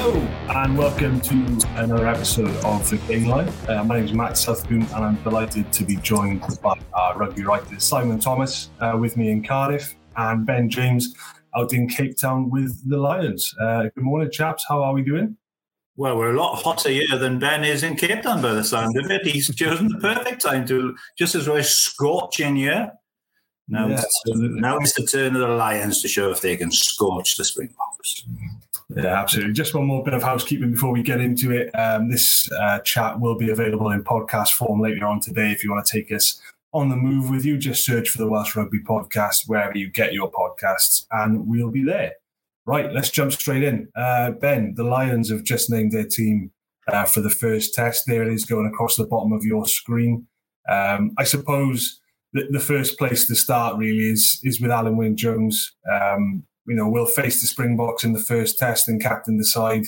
Hello and welcome to another episode of The Game Line. Uh, my name is Matt Southcombe and I'm delighted to be joined by our rugby writer Simon Thomas uh, with me in Cardiff and Ben James out in Cape Town with the Lions. Uh, good morning, chaps. How are we doing? Well, we're a lot hotter here than Ben is in Cape Town by the sound of it. He's chosen the perfect time to just as well scorching here. Now, yeah, it's, now it's the turn of the Lions to show if they can scorch the Springboks. Yeah, absolutely. Just one more bit of housekeeping before we get into it. Um, this uh, chat will be available in podcast form later on today. If you want to take us on the move with you, just search for the Welsh Rugby Podcast wherever you get your podcasts, and we'll be there. Right, let's jump straight in. Uh, ben, the Lions have just named their team uh, for the first test. There it is going across the bottom of your screen. Um, I suppose the, the, first place to start really is is with Alun Wyn Jones. Um, you know, will face the Springboks in the first test and captain the side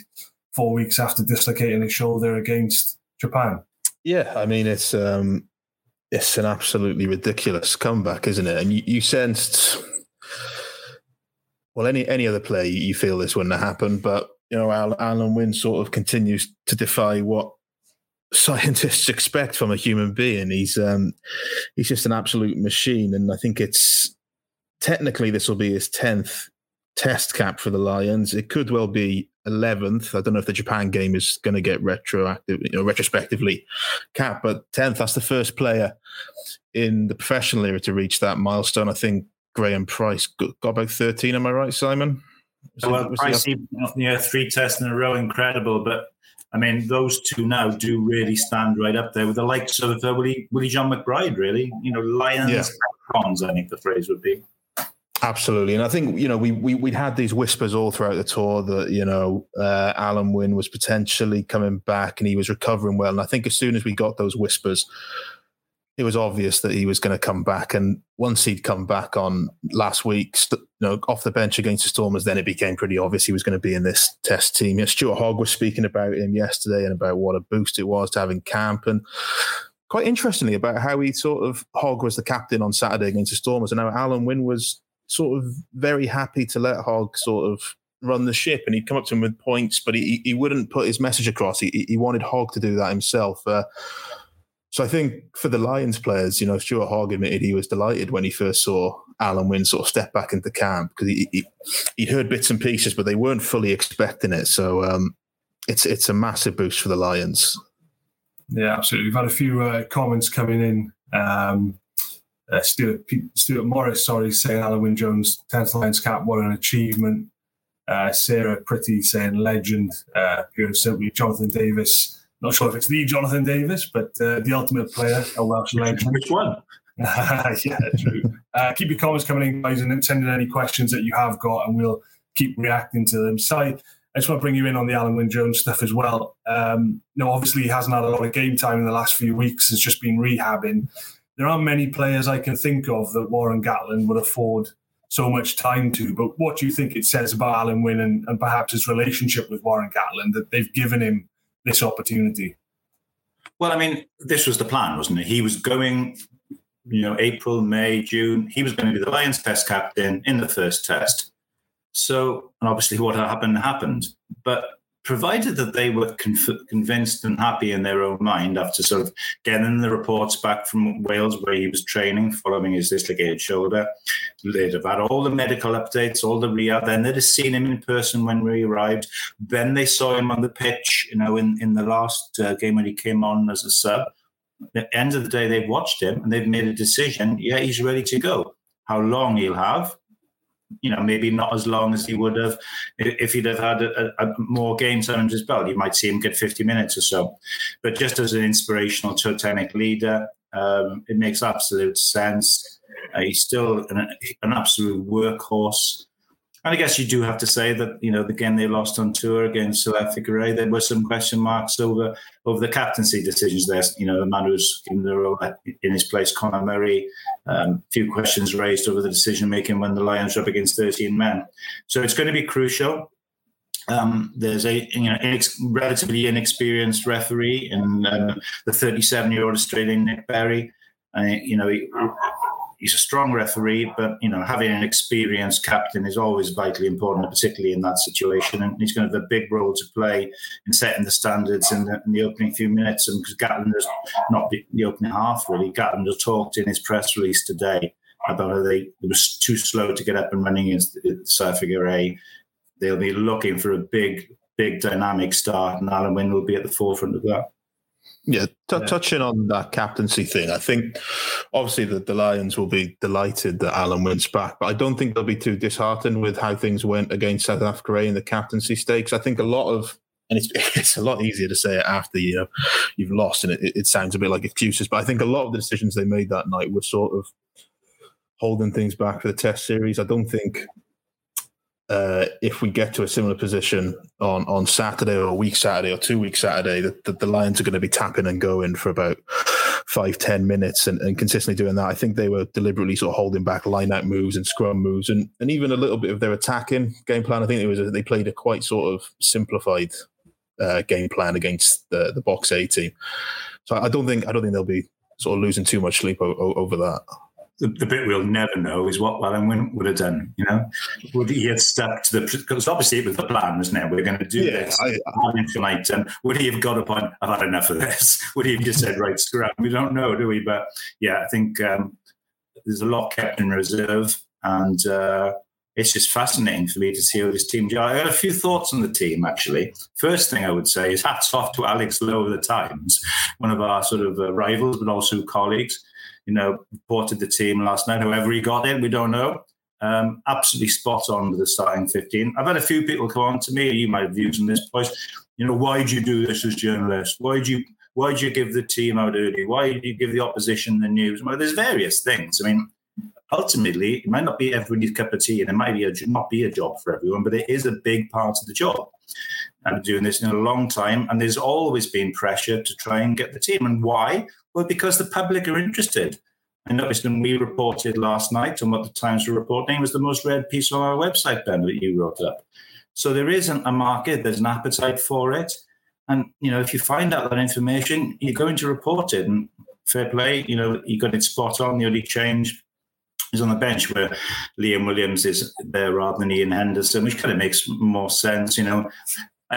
four weeks after dislocating his shoulder against Japan. Yeah, I mean it's um, it's an absolutely ridiculous comeback, isn't it? And you, you sensed, well, any any other play you feel this wouldn't have happened, but you know, Alun Wyn sort of continues to defy what scientists expect from a human being. He's um, he's just an absolute machine, and I think it's technically this will be his tenth test cap for the Lions. It could well be 11th. I don't know if the Japan game is going to get retroactive, you know, retrospectively cap, but 10th. That's the first player in the professional era to reach that milestone. I think Graham Price got, about 13. Am I right, Simon? Was well, it, Price, yeah, three tests in a row, incredible. But I mean, those two now do really stand right up there with the likes of uh, Willie, Willie John McBride, really. You know, Lions, yeah. cons, I think the phrase would be. Absolutely, and I think you know we we we'd had these whispers all throughout the tour that you know uh, Alun Wyn was potentially coming back and he was recovering well, and I think as soon as we got those whispers, it was obvious that he was going to come back. And once he'd come back on last week, you know, off the bench against the Stormers, then it became pretty obvious he was going to be in this test team. You know, Stuart Hogg was speaking about him yesterday and about what a boost it was to have in camp and quite interestingly about how he sort of Hogg was the captain on Saturday against the Stormers, and now Alun Wyn was sort of very happy to let Hogg sort of run the ship, and he'd come up to him with points, but he he wouldn't put his message across. He he wanted Hogg to do that himself. Uh, so I think for the Lions players, you know, Stuart Hogg admitted he was delighted when he first saw Alun Wyn sort of step back into camp because he, he he heard bits and pieces, but they weren't fully expecting it. So um, it's it's a massive boost for the Lions. Yeah, absolutely. We've had a few uh, comments coming in. Um, uh, Stuart, Stuart Morris, sorry, saying Alun Wyn Jones, 10th Lions cap, what an achievement. Uh, Sarah Pretty saying legend, uh, pure and simply. Jonathan Davis, not sure if it's the Jonathan Davis, but uh, the ultimate player, a Welsh legend. Which one? yeah, true. Uh, keep your comments coming in, guys, and send in any questions that you have got, and we'll keep reacting to them. Si, I just want to bring you in on the Alun Wyn Jones stuff as well. Um, you know, obviously, he hasn't had a lot of game time in the last few weeks, has just been rehabbing there aren't many players I can think of that Warren Gatland would afford so much time to. But what do you think it says about Alun Wyn and, and perhaps his relationship with Warren Gatland that they've given him this opportunity? Well, I mean, this was the plan, wasn't it? He was going, you know, April, May, June. He was going to be the Lions test captain in the first test. So, and obviously, what happened happened. But provided that they were conf- convinced and happy in their own mind after sort of getting the reports back from Wales where he was training following his dislocated shoulder. They'd have had all the medical updates, all the rehab. Then they'd have seen him in person when we arrived. Then they saw him on the pitch, you know, in, in the last uh, game when he came on as a sub. At the end of the day, they've watched him and they've made a decision. Yeah, he's ready to go. How long he'll have, you know, maybe not as long as he would have if he'd have had a, a, more games under his belt. You might see him get 50 minutes or so. But just as an inspirational totemic leader, um, it makes absolute sense. Uh, he's still an, an absolute workhorse. And I guess you do have to say that you know the game they lost on tour against South Africa, there were some question marks over over the captaincy decisions. There, you know, the man who's in the role in his place, Conor Murray. A um, few questions raised over the decision making when the Lions were up against 13 men. So it's going to be crucial. Um, there's a you know inex- relatively inexperienced referee in um, the 37 year old Australian Nick Berry. You know, he, he's a strong referee, but you know, having an experienced captain is always vitally important, particularly in that situation. And he's going to have a big role to play in setting the standards in the, in the opening few minutes. And because Gatland not the, the opening half really, Gatland talked in his press release today about how they it was too slow to get up and running against South Africa. They'll be looking for a big, big dynamic start, and Alun Wyn will be at the forefront of that. Yeah, t- yeah, touching on that captaincy thing, I think obviously the, the Lions will be delighted that Alun Wyn's back, but I don't think they'll be too disheartened with how things went against South Africa eh, in the captaincy stakes. I think a lot of and it's, it's a lot easier to say it after you know you've lost, and it, it sounds a bit like excuses. But I think a lot of the decisions they made that night were sort of holding things back for the Test series. I don't think uh, if we get to a similar position on, on Saturday or a week Saturday or two weeks Saturday, that, that the Lions are going to be tapping and going for about five ten minutes and, and consistently doing that. I think they were deliberately sort of holding back line out moves and scrum moves and, and even a little bit of their attacking game plan. I think it was a, they played a quite sort of simplified uh, game plan against the, the Boks A team. So I don't think I don't think they'll be sort of losing too much sleep o- over that the, the, bit we'll never know is what Alun would have done. You know, would he have stuck to the because obviously it was the plan, wasn't it? We're going to do yeah, this I, I, tonight, and would he have got up on? I've had enough of this. Would he have just said right scrap? We don't know, do we? But yeah, I think um, there's a lot kept in reserve, and uh, it's just fascinating for me to see how this team. I had a few thoughts on the team actually. First thing I would say is hats off to Alex Lowe of the Times, one of our sort of uh, rivals, but also colleagues you know, reported the team last night. Whoever he got in, we don't know. Um, absolutely spot on with the starting 15. I've had a few people come on to me, you might have views on this, boys. You know, why did you do this as journalists? Why did you why did you give the team out early? Why did you give the opposition the news? Well, there's various things. I mean, ultimately, it might not be everybody's cup of tea, and it might be a, not be a job for everyone, but it is a big part of the job. I've been doing this in a long time, and there's always been pressure to try and get the team. And why? Well, because the public are interested. I noticed when we reported last night on what the Times were reporting was the most read piece on our website, Ben, that you wrote up. So there isn't a market, there's an appetite for it. And, you know, if you find out that information, you're going to report it. And fair play, you know, you got it spot on. The only change is on the bench where Liam Williams is there rather than Ian Henderson, which kind of makes more sense. You know,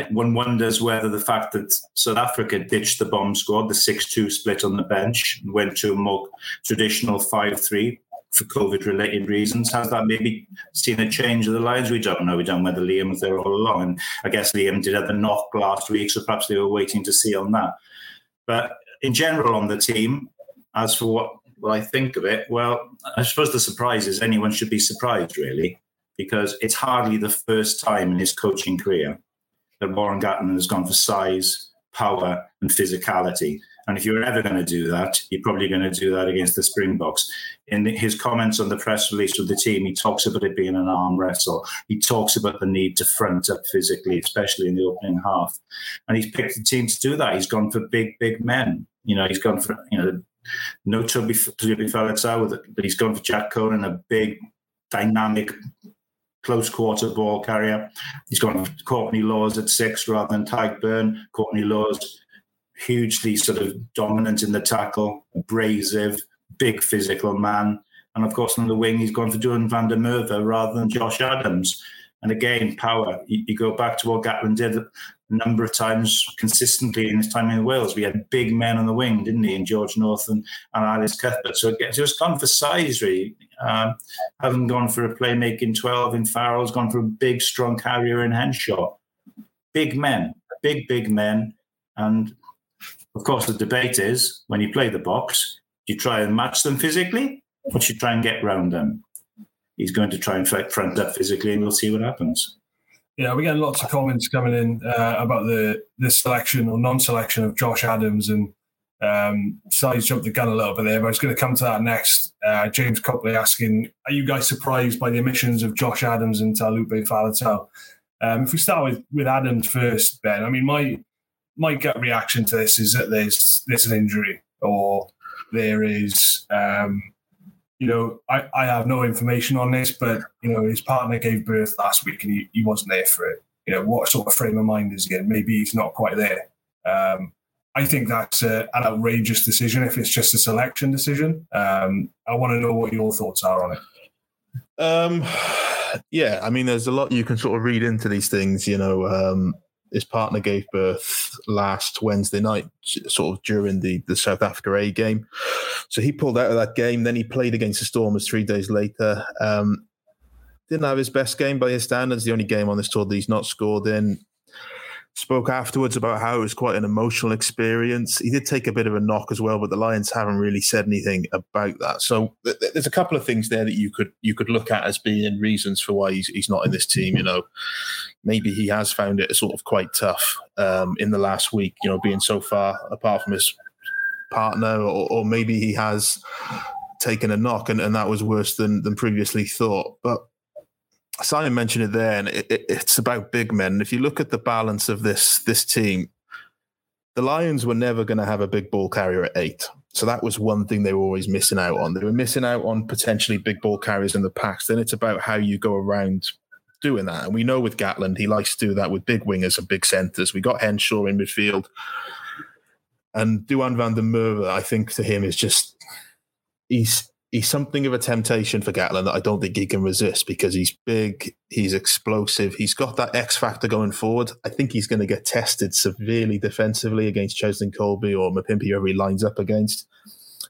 one wonders whether the fact that South Africa ditched the bomb squad, the 6 2 split on the bench, and went to a more traditional 5 3 for COVID related reasons, has that maybe seen a change of the lines? We don't know. We don't know whether Liam was there all along. And I guess Liam did have the knock last week, so perhaps they were waiting to see on that. But in general, on the team, as for what, what I think of it, well, I suppose the surprise is anyone should be surprised, really, because it's hardly the first time in his coaching career that Warren Gatland has gone for size, power, and physicality. And if you're ever going to do that, you're probably going to do that against the Springboks. In his comments on the press release with the team, he talks about it being an arm wrestle. He talks about the need to front up physically, especially in the opening half. And he's picked the team to do that. He's gone for big, big men. You know, he's gone for, you know, no Toby, Toby Faletau, but he's gone for Jack Conan, a big, dynamic close quarter ball carrier. He's got Courtney Lawes at six rather than Tadhg Beirne. Courtney Lawes hugely sort of dominant in the tackle, abrasive, big physical man. And of course, on the wing, he's gone for Duhan van der Merwe rather than Josh Adams. And again, power. You, you, go back to what Gatland did a number of times consistently in his time in the Wales. We had big men on the wing, didn't he? And George North and, and Alex Cuthbert. So it was gone for size, really. Um, having gone for a playmaking 12 in Farrell's gone for a big, strong carrier in Henshaw. Big men, big, big men. And of course, the debate is when you play the Boks, do you try and match them physically or do you try and get round them? He's going to try and fight front up physically, and we'll see what happens. Yeah, we get lots of comments coming in uh, about the the selection or non-selection of Josh Adams, and um, Sally's jumped the gun a little bit there, but I was going to come to that next. Uh, James Copley asking, are you guys surprised by the omissions of Josh Adams and Taulupe Faletau? Um, if we start with, with Adams first, Ben, I mean, my my gut reaction to this is that there's there's an injury or there is, um, you know, I, I have no information on this, but, you know, his partner gave birth last week and he, he wasn't there for it. You know, what sort of frame of mind is he in? Maybe he's not quite there. Um, I think that's a, an outrageous decision if it's just a selection decision. Um, I want to know what your thoughts are on it. Um, yeah, I mean, there's a lot you can sort of read into these things. You know, um, his partner gave birth last Wednesday night, sort of during the, the South Africa A game. So he pulled out of that game. Then he played against the Stormers three days later. Um, didn't have his best game by his standards. The only game on this tour that he's not scored in spoke afterwards about how it was quite an emotional experience. He did take a bit of a knock as well, but the Lions haven't really said anything about that. So th- there's a couple of things there that you could you could look at as being reasons for why he's he's not in this team. You know, maybe he has found it sort of quite tough um, in the last week. You know, being so far apart from his partner, or, or maybe he has taken a knock and, and that was worse than than previously thought. But Simon mentioned it there, and it, it, it's about big men. If you look at the balance of this this team, the Lions were never going to have a big ball carrier at eight. So that was one thing they were always missing out on. They were missing out on potentially big ball carriers in the packs. Then it's about how you go around doing that. And we know with Gatland, he likes to do that with big wingers and big centres. We got Henshaw in midfield. And Duhan van der Merwe, I think to him is just he's he's something of a temptation for Gatland that I don't think he can resist because he's big, he's explosive, he's got that X factor going forward. I think he's going to get tested severely defensively against Cheslin Kolbe or Mapimpi, whoever he lines up against.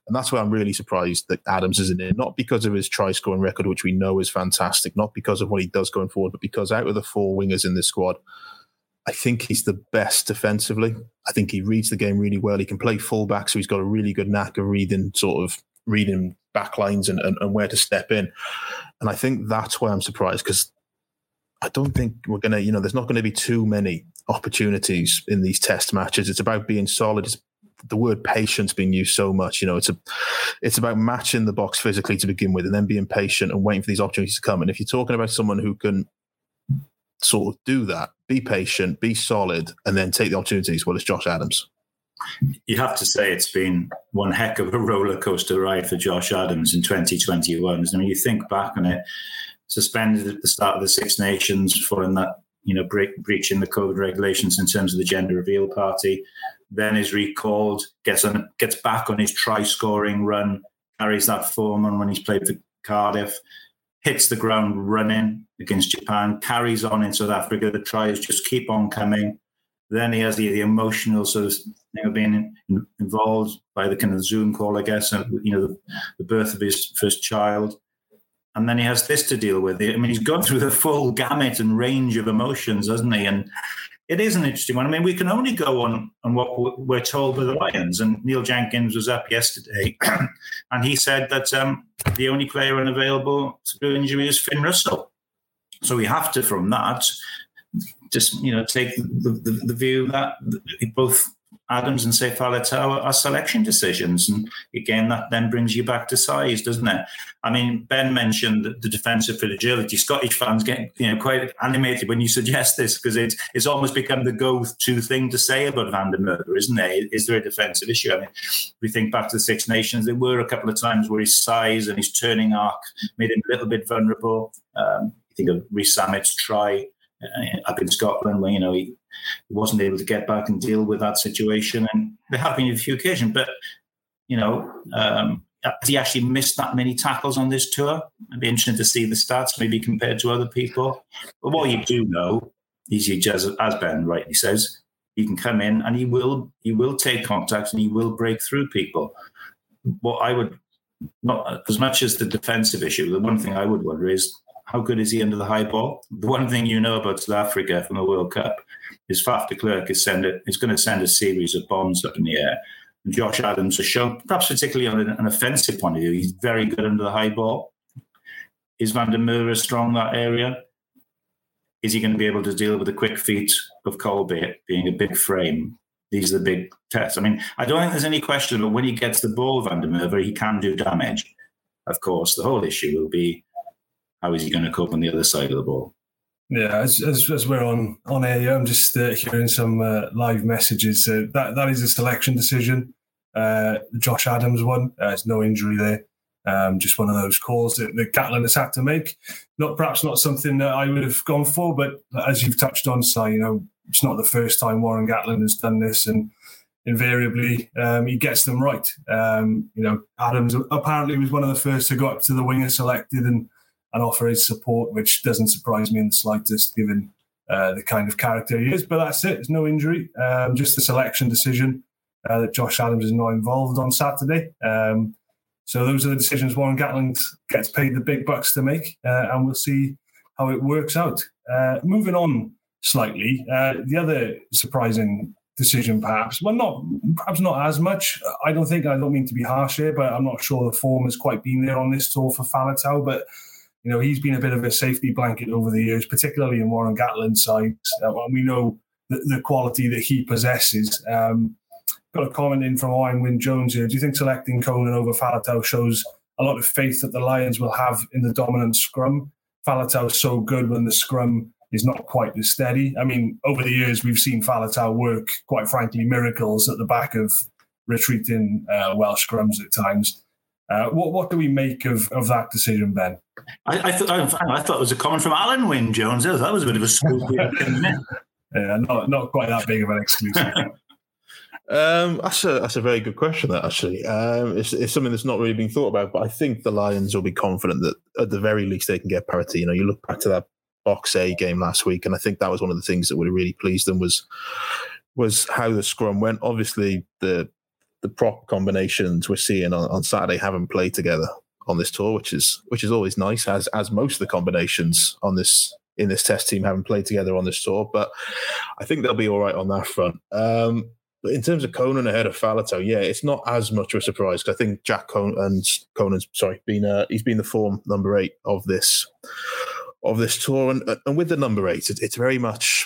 And that's why I'm really surprised that Adams isn't in, not because of his try scoring record, which we know is fantastic, not because of what he does going forward, but because out of the four wingers in this squad, I think he's the best defensively. I think he reads the game really well. He can play fullback, so he's got a really good knack of reading sort of reading backlines and, and, and where to step in. And I think that's why I'm surprised because I don't think we're going to, you know, there's not going to be too many opportunities in these test matches. It's about being solid. It's, the word patience being used so much. You know, it's a, it's about matching the Boks physically to begin with, and then being patient and waiting for these opportunities to come. And if you're talking about someone who can sort of do that, be patient, be solid, and then take the opportunities, well, it's Josh Adams you have to say it's been one heck of a roller coaster ride for Josh Adams in 2021. I mean, you think back on it, suspended at the start of the Six Nations following that, you know, break, breaching the COVID regulations in terms of the gender reveal party, then is recalled, gets on, gets back on his try scoring run, carries that form on when he's played for Cardiff, hits the ground running against Japan, carries on in South Africa. The tries just keep on coming. Then he has the, the emotional sort of being in, involved by the kind of Zoom call, I guess, and you know, the, the, birth of his first child. And then he has this to deal with. I mean, he's gone through the full gamut and range of emotions, hasn't he? And it is an interesting one. I mean, we can only go on on what we're told by the Lions. And Neil Jenkins was up yesterday, and he said that um, the only player unavailable through injury is Finn Russell. So we have to, from that, just you know take the, the, the view that both Adams and Faletau are selection decisions. And again, that then brings you back to size, doesn't it? I mean, Ben mentioned the defensive fragility. Scottish fans get you know quite animated when you suggest this because it's it's almost become the go-to thing to say about Van der Merwe, isn't it? Is there a defensive issue? I mean, we think back to the Six Nations, there were a couple of times where his size and his turning arc made him a little bit vulnerable. Um, think of Rees-Zammit's try up in Scotland where you know he, wasn't able to get back and deal with that situation. And there have been a few occasions, but you know, um, he actually missed that many tackles on this tour? It'd be interesting to see the stats, maybe compared to other people. But what you do know is, he as, as Ben rightly says, he can come in and he will he will take contact and he will break through people. What I would not as much as the defensive issue, the one thing I would wonder is how good is he under the high ball? The one thing you know about South Africa from the World Cup is Faf de Klerk is, send it, is going to send a series of bombs up in the air. And Josh Adams has shown, perhaps particularly on an, offensive point of view, he's very good under the high ball. Is Van der Merwe strong that area? Is he going to be able to deal with the quick feet of Kolbe being a big frame? These are the big tests. I mean, I don't think there's any question but when he gets the ball, Van der Merwe, he can do damage. Of course, the whole issue will be how is he going to cope on the other side of the ball? Yeah, as, as, as we're on on air, I'm just uh, hearing some uh, live messages. Uh, that that is a selection decision. Uh, Josh Adams one. Uh, there's no injury there. Um, just one of those calls that, Gatland has had to make. Not perhaps not something that I would have gone for, but as you've touched on, Si, you know, it's not the first time Warren Gatland has done this, and invariably um, he gets them right. Um, you know, Adams apparently was one of the first to go up to the winger selected and and offer his support, which doesn't surprise me in the slightest, given uh, the kind of character he is. But that's it. It's no injury, um, just a selection decision uh, that Josh Adams is not involved on Saturday. Um, so those are the decisions Warren Gatland gets paid the big bucks to make, uh, and we'll see how it works out. Uh, moving on slightly, uh, the other surprising decision, perhaps, well, not perhaps not as much. I don't think I don't mean to be harsh here, but I'm not sure the form has quite been there on this tour for Faletau. But you know, he's been a bit of a safety blanket over the years, particularly in Warren Gatland's side. Uh, and we know the, the, quality that he possesses. Um, got a comment in from Owen Wyn Jones here. Do you think selecting Conan over Faletau shows a lot of faith that the Lions will have in the dominant scrum? Faletau is so good when the scrum is not quite as steady. I mean, over the years, we've seen Faletau work, quite frankly, miracles at the back of retreating uh, Welsh scrums at times. Uh, what what do we make of, of that decision, Ben? I, I, th- I, thought it was a comment from Alun Wyn Jones. That was a bit of a scoop. yeah, not, not quite that big of an exclusive. Um, that's a that's a very good question. That actually, um, it's, it's something that's not really been thought about. But I think the Lions will be confident that at the very least they can get parity. You know, you look back to that Boks A game last week, and I think that was one of the things that would have really pleased them was was how the scrum went. Obviously, the the prop combinations we're seeing on, on Saturday haven't played together on this tour, which is which is always nice, as as most of the combinations on this in this test team haven't played together on this tour. But I think they'll be all right on that front. Um, but in terms of Conan ahead of Faletau, yeah, it's not as much of a surprise I think Jack Conan Conan's sorry, been uh, he's been the form number eight of this of this tour, and and with the number eight, it, it's very much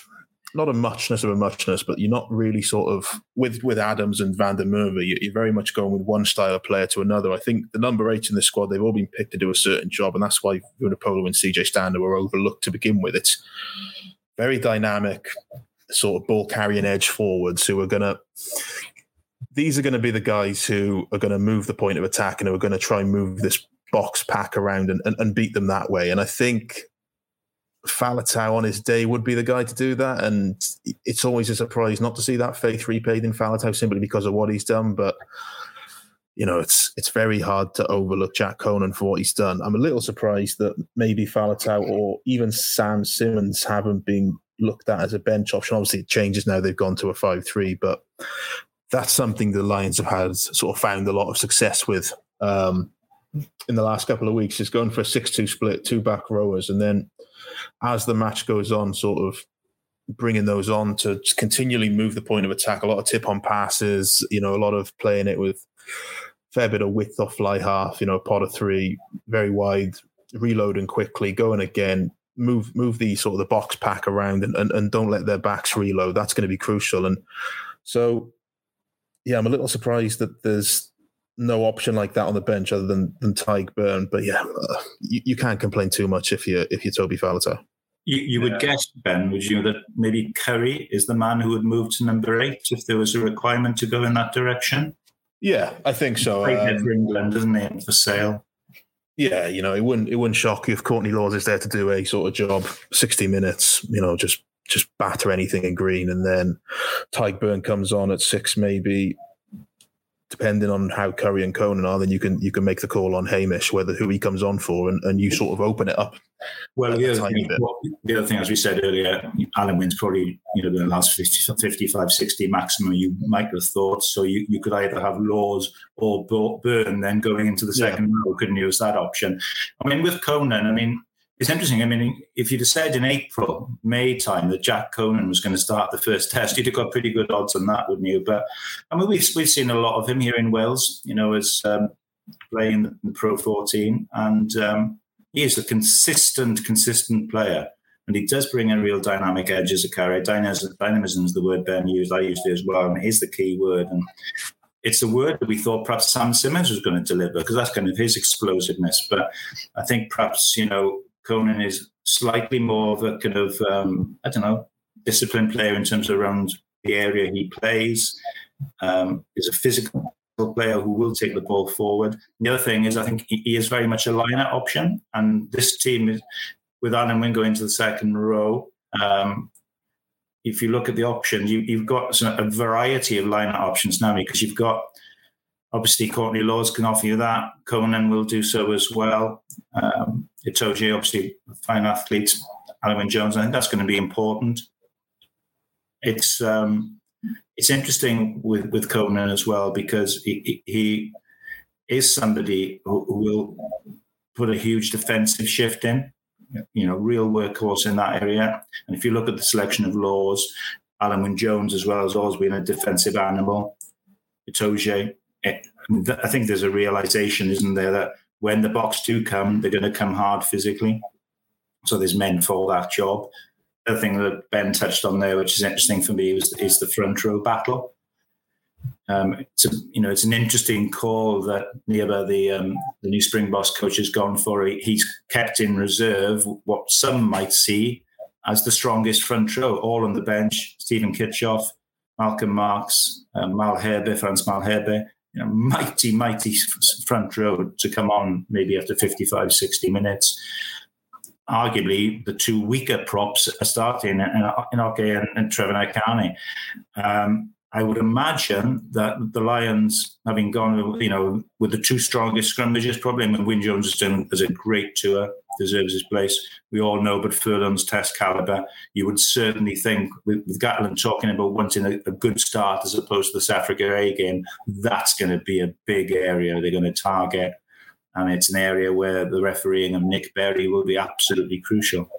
not a muchness of a muchness, but you're not really sort of with with Adams and Van der Merwe, you're very much going with one style of player to another. I think the number eight in the squad, they've all been picked to do a certain job, and that's why Vunipola and CJ Stander were overlooked to begin with. It's very dynamic, sort of ball carrying edge forwards who are going to. These are going to be the guys who are going to move the point of attack and who are going to try and move this Boks pack around and, and, and beat them that way. And I think Faletau on his day would be the guy to do that. And it's always a surprise not to see that faith repaid in Faletau simply because of what he's done. But you know, it's it's very hard to overlook Jack Conan for what he's done. I'm a little surprised that maybe Faletau or even Sam Simmonds haven't been looked at as a bench option. Obviously, it changes now; they've gone to a five-three, but that's something the Lions have had sort of found a lot of success with. Um, in the last couple of weeks is going for a 6-2 split, two back rowers, and then as the match goes on, sort of bringing those on to continually move the point of attack. A lot of tip on passes, you know, a lot of playing it with fair bit of width off fly half, you know, pot of three, very wide, reloading quickly, going again, move move the sort of the Boks pack around and, and, and don't let their backs reload. That's going to be crucial. And so yeah, I'm a little surprised that there's no option like that on the bench other than than Tadhg Beirne. But yeah, uh, you, you, can't complain too much if you if you're Toby Faletau. You, you would yeah. guess, Ben, would you, that maybe Curry is the man who would move to number eight if there was a requirement to go in that direction? Yeah, I think so. Um, for England, isn't he, for Sale? Yeah, you know, it wouldn't it wouldn't shock you if Courtney Lawes is there to do a sort of job, sixty minutes, you know, just just batter anything in green, and then Tadhg Burn comes on at six, maybe depending on how Curry and Conan are, then you can you can make the call on Hamish whether who he comes on for, and, and you sort of open it up. Well, the other, thing, well, the other thing, as we said earlier, Alun Wyn's probably you know the last 50, 55, 60 maximum you might have thought. So you, you could either have Lawes or Beirne then going into the second yeah. row, couldn't use that option. I mean, with Conan, I mean, it's interesting. I mean, if you'd have said in April, May time that Jack Conan was going to start the first test, you'd have got pretty good odds on that, wouldn't you? But I mean, we've, we've seen a lot of him here in Wales, you know, as um, playing the Pro 14. And um, he is a consistent, consistent player. And he does bring a real dynamic edge as a carrier. Dynamism, dynamism is the word Ben used. I used it as well. And he's the key word. And it's a word that we thought perhaps Sam Simmonds was going to deliver because that's kind of his explosiveness. But I think perhaps, you know, Conan is slightly more of a kind of um, I don't know disciplined player in terms of around the area he plays. Um, is a physical player who will take the ball forward. The other thing is I think he is very much a liner option, and this team is with Alun Wyn going into the second row. Um, if you look at the options, you, have got a variety of lineup options now because you've got obviously Courtney Lawes can offer you that. Conan will do so as well. Um, Itoje, obviously, fine athlete. Alun Jones, I think that's going to be important. It's um, it's interesting with with Conan as well because he, he is somebody who, will put a huge defensive shift in you know, real workhorse in that area. And if you look at the selection of Lawes, Wyn Jones as well has always been a defensive animal. Itoje, I think there's a realization, isn't there, that when the Boks do come, they're going to come hard physically. So there's men for that job. The thing that Ben touched on there, which is interesting for me, is, the front row battle. Um, it's a, you know it's an interesting call that Nienaber, the um, the new Springboks coach, has gone for. He's kept in reserve what some might see as the strongest front row, all on the bench. Steven Kitshoff, Malcolm Marx, um, Malherbe, Frans Malherbe. You know, mighty, mighty front row to come on maybe after 55, 60 minutes. Arguably, the two weaker props are starting in, in Oke and, and Trevor Nyakane. Um, I would imagine that the Lions, having gone, you know, with the two strongest scrummages, probably, mean, Wyn Jones has done as a great tour, deserves his place. We all know, but Furlong's test caliber, you would certainly think, with, with Gatland talking about wanting a, a, good start as opposed to the South Africa A game, that's going to be a big area they're going to target. And it's an area where the refereeing of Nick Berry will be absolutely crucial.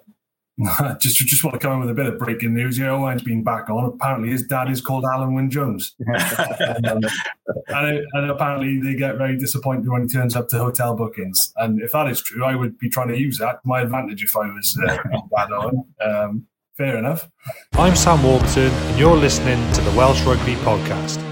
just just want to come in with a bit of breaking news. You know, Owen's been back on. Apparently, his dad is called Alan Wyn Jones, and, um, and, and, apparently they get very disappointed when he turns up to hotel bookings. And if that is true, I would be trying to use that to my advantage if I was uh, dad Owen. Um, fair enough. I'm Sam Warburton, and you're listening to the Welsh Rugby Podcast.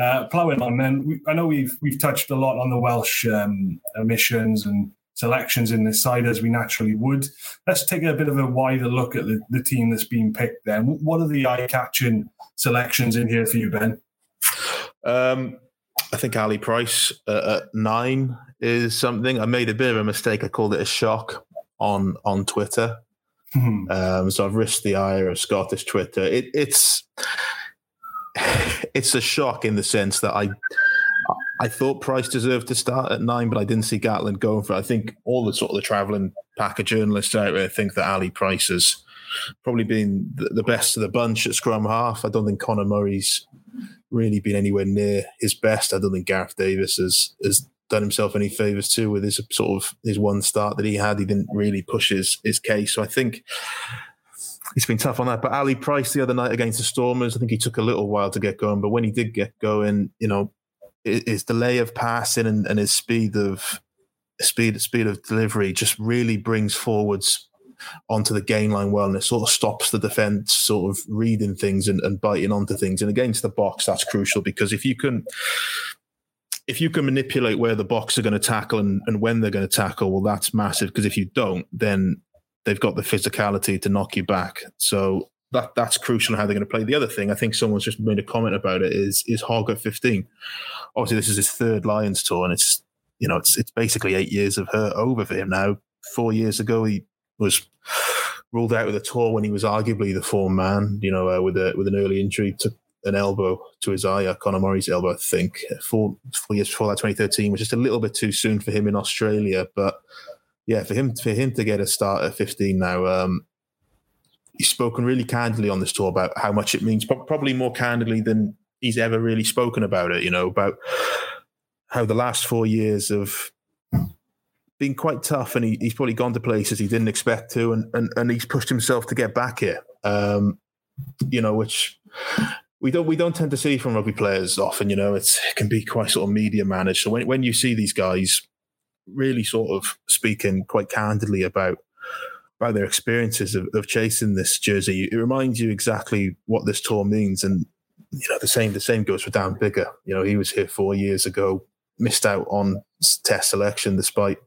Uh, ploughing on, then we, I know we've we've touched a lot on the Welsh um, emissions and selections in this side as we naturally would. Let's take a bit of a wider look at the, the team that's been picked. Then, what are the eye-catching selections in here for you, Ben? Um, I think Ali Price uh, at nine is something. I made a bit of a mistake. I called it a shock on on Twitter. Hmm. um, so I've risked the ire of Scottish Twitter. It, it's it's a shock in the sense that I I thought Price deserved to start at nine, but I didn't see Gatland going for it. I think all the sort of the travelling pack of journalists out there think that Ali Price has probably been the best of the bunch at scrum half. I don't think Conor Murray's really been anywhere near his best. I don't think Gareth Davies has has done himself any favours too with his sort of his one start that he had. He didn't really push his his case. So I think it's been tough on that. But Ali Price the other night against the Stormers, I think he took a little while to get going. But when he did get going, you know, his delay of passing and, and his speed of speed speed of delivery just really brings forwards onto the gain line well and it sort of stops the defense sort of reading things and, and biting onto things and against the Boks that's crucial because if you can if you can manipulate where the Boks are going to tackle and, and when they're going to tackle well that's massive because if you don't then they've got the physicality to knock you back. So that that's crucial how they're going to play. The other thing, I think someone's just made a comment about it, is is Hogg at 15. Obviously, this is his third Lions tour, and it's you know it's it's basically eight years of hurt over for him now. Four years ago, he was ruled out with a tour when he was arguably the form man. You know, uh, with a with an early injury to an elbow to his eye, Conor Murray's elbow, I think. Four four years before that, 2013 was just a little bit too soon for him in Australia, but yeah, for him for him to get a start at 15 now, um, he's spoken really candidly on this tour about how much it means, probably more candidly than he's ever really spoken about it. You know about how the last four years have been quite tough, and he, he's probably gone to places he didn't expect to, and and, and he's pushed himself to get back here. Um, you know, which we don't we don't tend to see from rugby players often. You know, it's, it can be quite sort of media managed. So when when you see these guys really sort of speaking quite candidly about about their experiences of, of chasing this jersey. It reminds you exactly what this tour means, and you know the same the same goes for Dan Biggar. You know he was here four years ago, missed out on test selection despite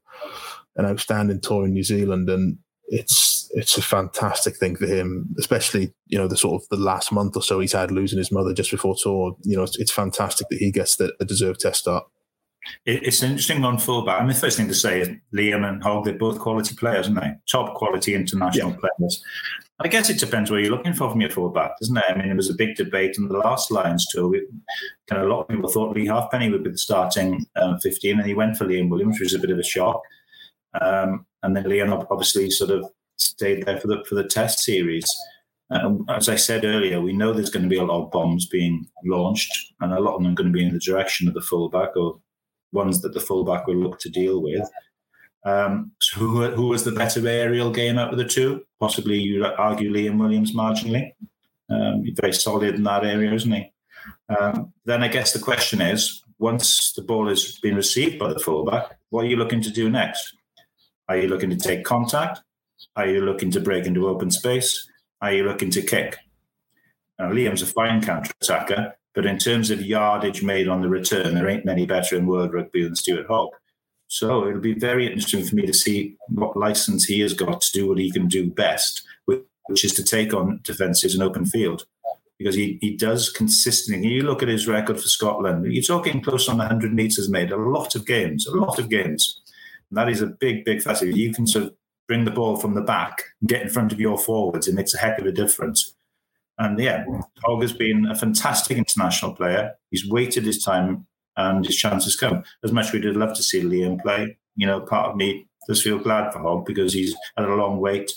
an outstanding tour in New Zealand, and it's it's a fantastic thing for him, especially you know the sort of the last month or so he's had losing his mother just before tour. You know it's, it's fantastic that he gets the, a deserved test start. It's an interesting one for fullback. I mean, the first thing to say is Liam and Hogg, they're both quality players, aren't they? Top quality international yeah. players. I guess it depends where you're looking for from your fullback, doesn't it? I mean, there was a big debate in the last Lions tour. We, kind of a lot of people thought Leigh Halfpenny would be the starting um, 15, and he went for Liam Williams, which was a bit of a shock. Um, and then Liam obviously sort of stayed there for the for the Test series. Um, as I said earlier, we know there's going to be a lot of bombs being launched, and a lot of them are going to be in the direction of the fullback or ones that the fullback will look to deal with. Um, so who, who was the better aerial game out of the two? Possibly you argue Liam Williams marginally. Um, he's very solid in that area, isn't he? Um, then I guess the question is, once the ball has been received by the fullback, what are you looking to do next? Are you looking to take contact? Are you looking to break into open space? Are you looking to kick? Now, Liam's a fine counter attacker, but in terms of yardage made on the return, there ain't many better in world rugby than Stuart Hogg. So it'll be very interesting for me to see what license he has got to do what he can do best, which is to take on defences in open field. Because he, he does consistently. You look at his record for Scotland, you're talking close on 100 metres made, a lot of games, a lot of games. And that is a big, big factor. You can sort of bring the ball from the back, get in front of your forwards, it makes a heck of a difference. And yeah, Hogg has been a fantastic international player. He's waited his time and his chance has come. As much as we'd love to see Liam play, you know, part of me does feel glad for Hogg because he's had a long wait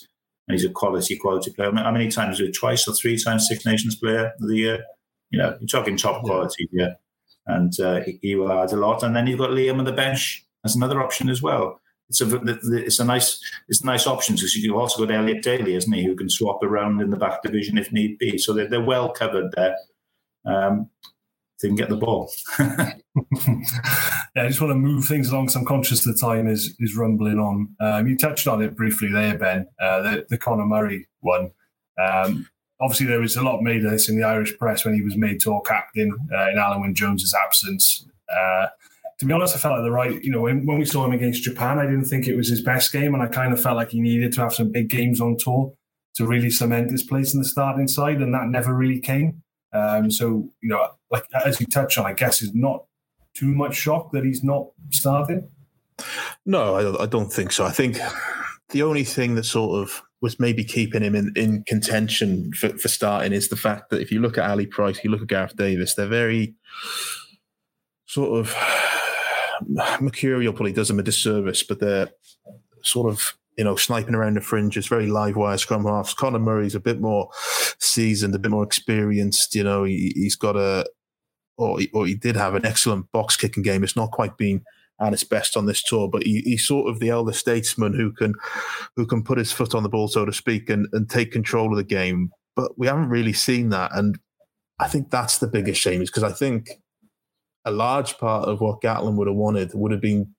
and he's a quality, quality player. How many times was it? Twice or three times Six Nations player of the year? You know, you're talking top quality here. And uh, he, he will add a lot. And then you've got Liam on the bench as another option as well it's a it's a nice it's a nice option because you've also got Elliot Daly, isn't he, who can swap around in the back division if need be. So they're, they're well covered there. Um, they can get the ball. yeah, I just want to move things along. So I'm conscious the time is is rumbling on. Um, you touched on it briefly there, Ben. Uh, the the Conor Murray one. Um, obviously, there was a lot made of this in the Irish press when he was made tour captain uh, in Alun Wyn Jones's absence. Uh, to be honest, I felt like the right, you know, when, when we saw him against Japan, I didn't think it was his best game. And I kind of felt like he needed to have some big games on tour to really cement his place in the starting side. And that never really came. Um, so, you know, like as you touch on, I guess is not too much shock that he's not starting. No, I, I don't think so. I think the only thing that sort of was maybe keeping him in, in contention for, for starting is the fact that if you look at Ali Price, you look at Gareth Davies, they're very sort of Mercurial probably does them a disservice, but they're sort of you know sniping around the fringes, very live wire scrum halves. Conor Murray's a bit more seasoned, a bit more experienced. You know, he, has got a or he, or he did have an excellent box kicking game. It's not quite been at its best on this tour, but he, he's sort of the elder statesman who can who can put his foot on the ball, so to speak, and, and take control of the game. But we haven't really seen that, and I think that's the biggest shame, is because I think a large part of what Gatland would have wanted would have been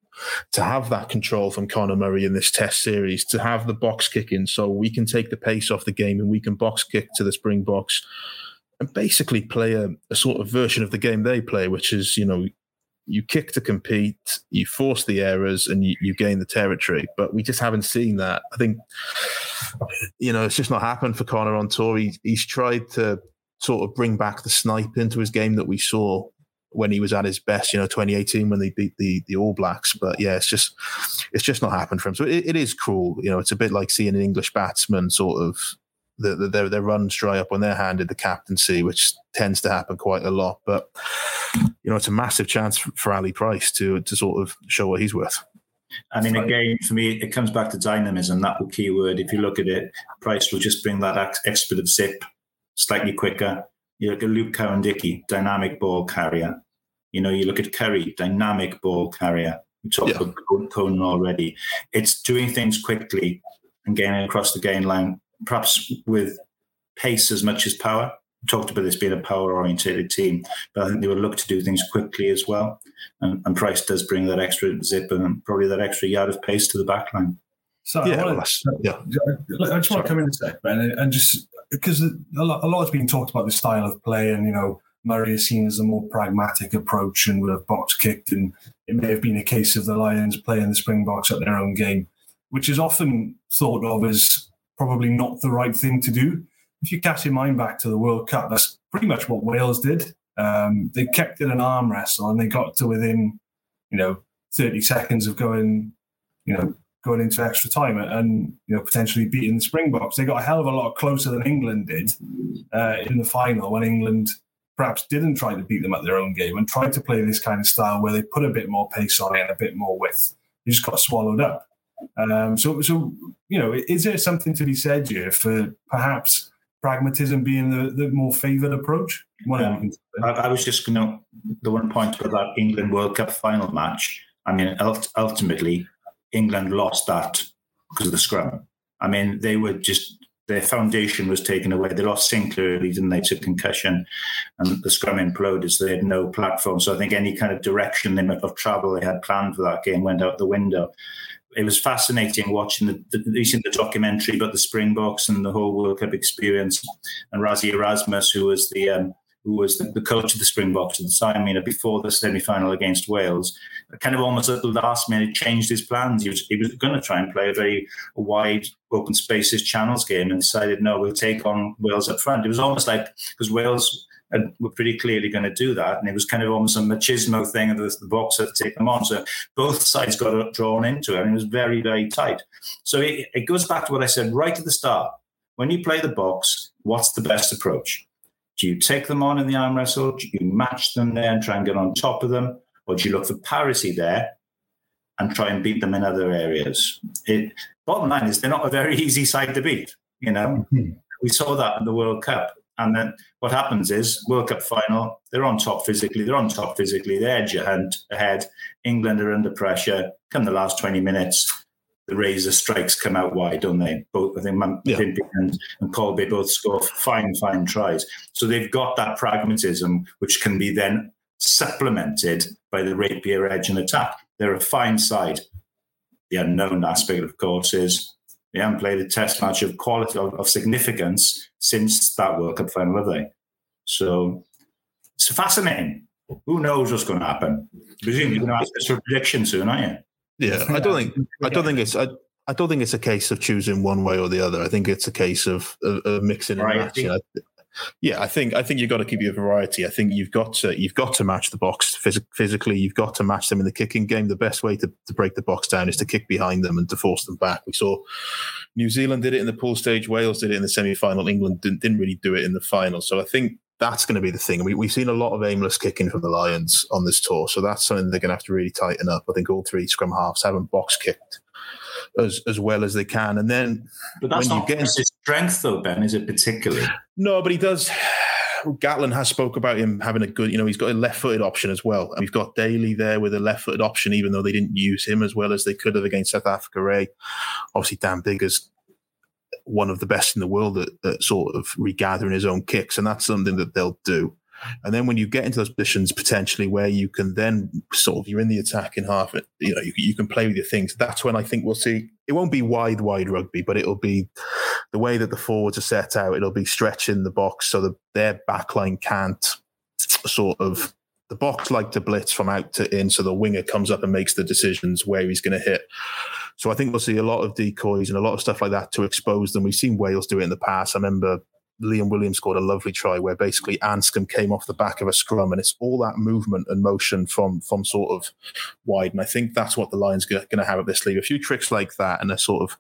to have that control from Conor Murray in this test series, to have the box kicking so we can take the pace off the game and we can box kick to the Springboks and basically play a, a sort of version of the game they play, which is, you know, you kick to compete, you force the errors, and you, you, gain the territory. But we just haven't seen that. I think, you know, it's just not happened for Conor on tour. He, he's tried to sort of bring back the snipe into his game that we saw when he was at his best, you know, 2018 when they beat the the All Blacks. But yeah, it's just it's just not happened for him. So it, it is cruel. You know, it's a bit like seeing an English batsman sort of the, the, their their runs dry up when they're handed the captaincy, which tends to happen quite a lot. But you know, it's a massive chance for, Ali Price to to sort of show what he's worth. I mean, again, for me, it comes back to dynamism. That key word. If you look at it, Price will just bring that expletive zip slightly quicker you look at Luke Cowan-Dickie, dynamic ball carrier. You know, you look at Curry, dynamic ball carrier. We talked yeah. about Conan already. It's doing things quickly and getting across the gain line, perhaps with pace as much as power. We talked about this being a power oriented team, but I think they would look to do things quickly as well. And, and Price does bring that extra zip and probably that extra yard of pace to the back line. So yeah, I, to, yeah. I just want to come in a sec, Ben, and just because a lot, a lot has been talked about the style of play, and you know Murray is seen as a more pragmatic approach and would have box kicked, and it may have been a case of the Lions playing the Springboks at their own game, which is often thought of as probably not the right thing to do. If you cast your mind back to the World Cup, that's pretty much what Wales did. Um, they kept it an arm wrestle and they got to within you know, 30 seconds of going, you know, going into extra time and you know potentially beating the Springboks. They got a hell of a lot closer than England did uh, in the final when England perhaps didn't try to beat them at their own game and tried to play this kind of style where they put a bit more pace on it and a bit more width. You just got swallowed up. Um, so, so you know, is there something to be said here for perhaps pragmatism being the, the more favoured approach? I, I, was just going to the one point about that England World Cup final match. I mean, ultimately, England lost that because of the scrum. I mean, they were just their foundation was taken away. They lost Sinckler early, didn't they, to concussion, and the scrum imploded, so they had no platform. So I think any kind of direction limit of travel they had planned for that game went out the window. It was fascinating watching the, the, the documentary about the Springboks and the whole World Cup experience, and Rassie Erasmus, who was the um, who was the, the, coach of the Springboks at the time, you know, before the semi-final against Wales, kind of almost at the last minute changed his plans. He was, he was going to try and play a very wide open spaces channels game and decided, no, we'll take on Wales up front. It was almost like, because Wales were pretty clearly going to do that. And it was kind of almost a machismo thing of the, the had to take them on. So both sides got drawn into it and it was very, very tight. So it, it goes back to what I said right at the start. When you play the Boks, what's the best approach? Do you take them on in the arm wrestle? Do you match them there and try and get on top of them? Or do you look for parity there and try and beat them in other areas? It, bottom line is they're not a very easy side to beat. You know, mm-hmm. we saw that in the World Cup. And then what happens is World Cup final, they're on top physically, they're on top physically, they're edge ahead. England are under pressure. Come the last 20 minutes, the razor strikes come out wide, don't they? Both I think yeah. and, and Kolbe both score fine, fine tries. So they've got that pragmatism, which can be then supplemented by the rapier edge and attack. They're a fine side. The unknown aspect, of course, is they haven't played a test match of quality of, of significance since that World Cup final, have they? So it's fascinating. Who knows what's going to happen? Presumably, you're going to ask us for a prediction soon, aren't you? Yeah, I don't think I don't think it's I, I don't think it's a case of choosing one way or the other. I think it's a case of, of, of mixing and matching. yeah, I think I think you've got to keep your variety. I think you've got to you've got to match the Boks phys- physically. You've got to match them in the kicking game. The best way to, to break the Boks down is to kick behind them and to force them back. We saw New Zealand did it in the pool stage. Wales did it in the semi final. England didn't, didn't really do it in the final. So I think that's going to be the thing. We, we've seen a lot of aimless kicking from the Lions on this tour, so that's something they're going to have to really tighten up. I think all three scrum halves haven't box kicked as as well as they can, and then but that's not get his strength, though. Ben, is it particularly? No, but he does. Gatland has spoke about him having a good, you know, he's got a left-footed option as well. And we've got Daly there with a left-footed option, even though they didn't use him as well as they could have against South Africa. Ray, obviously, Dan Biggar's one of the best in the world at, at, sort of regathering his own kicks, and that's something that they'll do. And then when you get into those positions potentially where you can then sort of you're in the attacking half, you know, you, you can play with your things. That's when I think we'll see. It won't be wide, wide rugby, but it'll be the way that the forwards are set out. It'll be stretching the Boks so that their backline can't sort of the Boks like to blitz from out to in, so the winger comes up and makes the decisions where he's going to hit. So I think we'll see a lot of decoys and a lot of stuff like that to expose them. We've seen Wales do it in the past. I remember Liam Williams scored a lovely try where basically Anscombe came off the back of a scrum, and it's all that movement and motion from from sort of wide. And I think that's what the Lions are going to have up their sleeve. A few tricks like that, and a sort of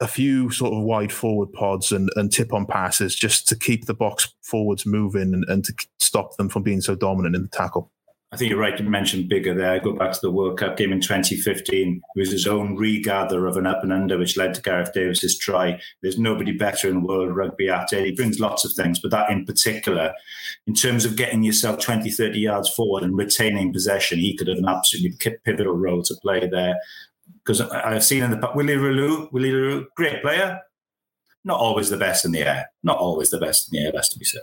a few sort of wide forward pods and, and tip on passes just to keep the Boks forwards moving and, and to stop them from being so dominant in the tackle. I think you're right to mention Biggar there. Go back to the World Cup game in 2015. It was his own regather of an up and under, which led to Gareth Davies's try. There's nobody better in world rugby at it. He brings lots of things, but that in particular, in terms of getting yourself 20, 30 yards forward and retaining possession, he could have an absolutely pivotal role to play there. Because I've seen in the Willie Roullier, Willie Roullier, great player, not always the best in the air. Not always the best in the air, best to be said.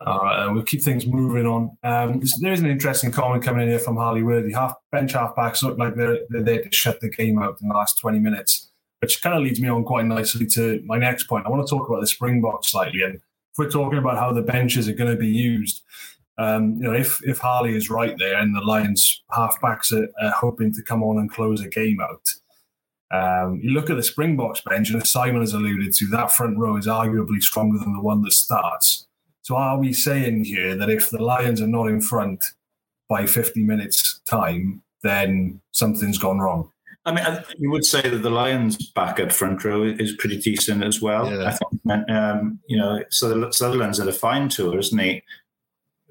All right, uh, we'll keep things moving on. Um, there is an interesting comment coming in here from Harley Worthy. Half bench halfbacks look like they're, they're there to shut the game out in the last 20 minutes, which kind of leads me on quite nicely to my next point. I want to talk about the Springbok slightly. And if we're talking about how the benches are going to be used, um, you know, if if Harley is right there and the Lions halfbacks are, are hoping to come on and close a game out, um, you look at the Springboks bench, and as Simon has alluded to, that front row is arguably stronger than the one that starts. So are we saying here that if the Lions are not in front by 50 minutes time, then something's gone wrong. I mean, you would say that the Lions' backup front row is pretty decent as well. Yeah. I think, um, you know, Sutherland's at a fine tour, isn't he?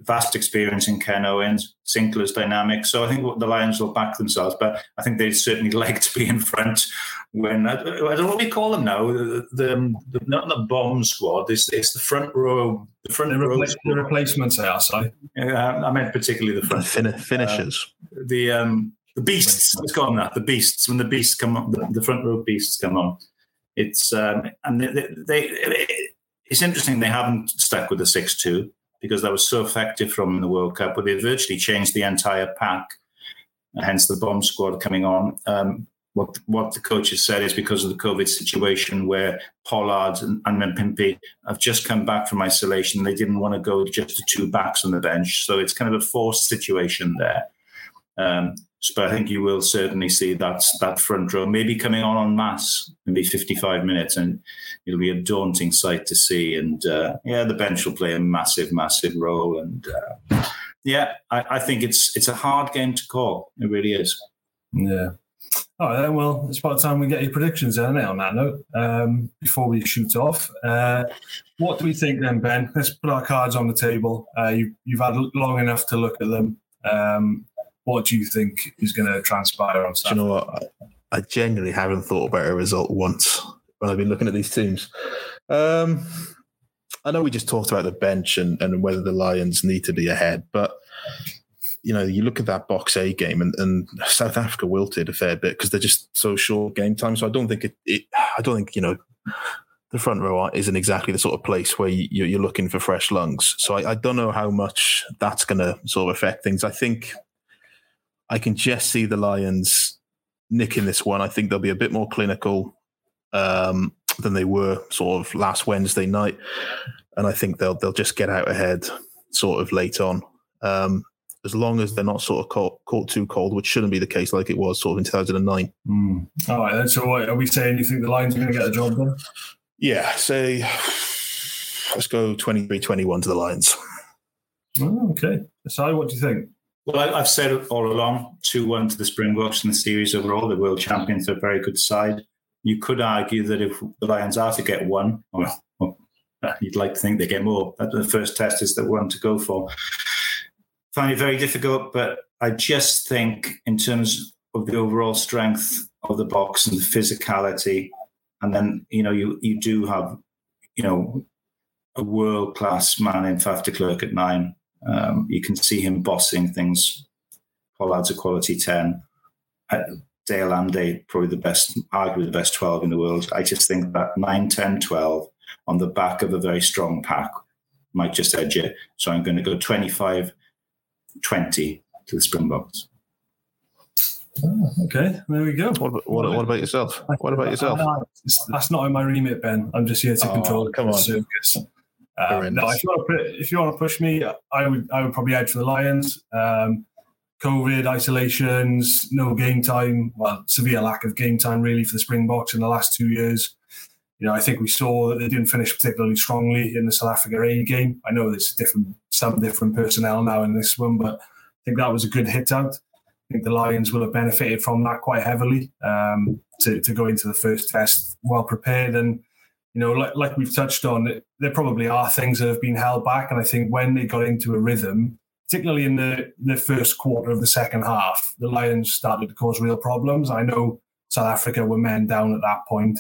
Vast experience in Ken Owens, Sinckler's dynamic. So I think the Lions will back themselves, but I think they'd certainly like to be in front when I, don't know what we call them now. The, the, the not the bomb squad. It's, it's the front row. The front the, row. the replacements. I sorry. Yeah, I meant particularly the front fin- finishers. Uh, the um, the beasts. Let's call them that. The beasts. When the beasts come on, the, the front row beasts come on. It's um, and they, they, they it's interesting they haven't stuck with the six two because that was so effective from the World Cup, but they virtually changed the entire pack, hence the bomb squad coming on. Um, what what the coaches said is because of the COVID situation where Pollard and, and Mapimpi have just come back from isolation. They didn't want to go just to two backs on the bench. So it's kind of a forced situation there. Um, but I think you will certainly see that that front row maybe coming on en masse, maybe 55 minutes, and it'll be a daunting sight to see. And uh, yeah, the bench will play a massive, massive role. And uh, yeah, I, I, think it's it's a hard game to call. It really is. Yeah. All right, then. Well, it's about time we get your predictions, then, on that note, um, before we shoot off. Uh, what do we think then, Ben? Let's put our cards on the table. Uh, you, you've had long enough to look at them. Um, what do you think is going to transpire on Saturday? Do you know what? I, I genuinely haven't thought about a result once when I've been looking at these teams. Um, I know we just talked about the bench and, and whether the Lions need to be ahead, but you know, you look at that Boks A game and, and South Africa wilted a fair bit because they're just so short game time. So I don't think it, it, I don't think, you know, the front row isn't exactly the sort of place where you, are looking for fresh lungs. So I, I don't know how much that's going to sort of affect things. I think I can just see the Lions nicking this one. I think they'll be a bit more clinical um, than they were sort of last Wednesday night, and I think they'll they'll just get out ahead sort of late on. Um, as long as they're not sort of caught, caught too cold, which shouldn't be the case like it was sort of in 2009. Mm. All right, then. So, what, are we saying you think the Lions are going to get the job done? Yeah, say, let's go 23 21 to the Lions. Oh, okay. So, what do you think? Well, I've said all along 2 1 to the Springboks in the series overall. The world champions are a very good side. You could argue that if the Lions are to get one, well, well uh, you'd like to think they get more. that The first test is the one to go for. Find it very difficult, but I just think, in terms of the overall strength of the Boks and the physicality, and then you know you you do have you know a world class man in Faf de Klerk at nine um, you can see him bossing things. Pollard's a quality 10. Uh, de Allende, probably the best, arguably the best 12 in the world. I just think that 9, 10, 12 on the back of a very strong pack might just edge it. So I'm going to go 25 20 to the Springboks. Oh, okay, there we go. What, what, what, about yourself? What about yourself? That's not in my remit, Ben. I'm just here to oh, control come the on. circus. Um, no, if you, want to, if you want to push me, I would I would probably head for the Lions. Um, COVID isolations, no game time. Well, severe lack of game time really for the Springboks in the last two years. You know, I think we saw that they didn't finish particularly strongly in the South Africa A game. I know there's different some different personnel now in this one, but I think that was a good hit out. I think the Lions will have benefited from that quite heavily um, to, to go into the first test well prepared and you know, like, like we've touched on, there probably are things that have been held back. And I think when they got into a rhythm, particularly in the, the first quarter of the second half, the Lions started to cause real problems. I know South Africa were men down at that point,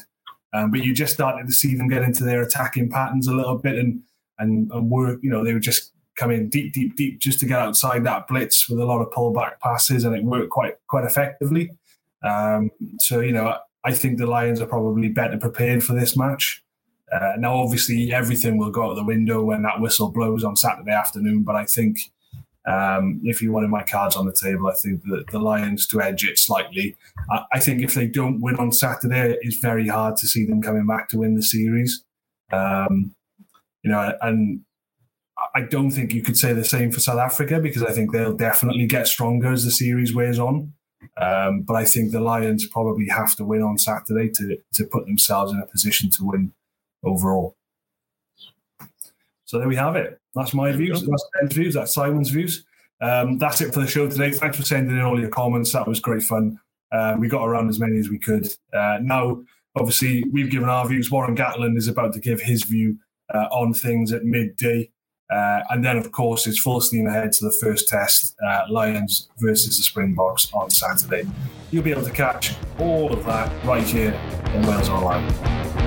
um, but you just started to see them get into their attacking patterns a little bit and, and, and work, you know, they were just come in deep, deep, deep just to get outside that blitz with a lot of pullback passes and it worked quite, quite effectively. Um, so, you know, I think the Lions are probably better prepared for this match. Uh, now, obviously, everything will go out the window when that whistle blows on Saturday afternoon. But I think um, if you wanted my cards on the table, I think that the Lions to edge it slightly. I, I, think if they don't win on Saturday, it's very hard to see them coming back to win the series. Um, you know, and I don't think you could say the same for South Africa because I think they'll definitely get stronger as the series wears on. Um, but I think the Lions probably have to win on Saturday to to put themselves in a position to win overall. So there we have it. That's my views. That's Ben's views. That's Simon's views. um, that's it for the show today. Thanks for sending in all your comments. That was great fun. Uh, we got around as many as we could. Uh, now, obviously, we've given our views. Warren Gatland is about to give his view uh, on things at midday. Uh, and then, of course, it's full steam ahead to the first test uh, Lions versus the Springboks on Saturday. You'll be able to catch all of that right here in Wales Online.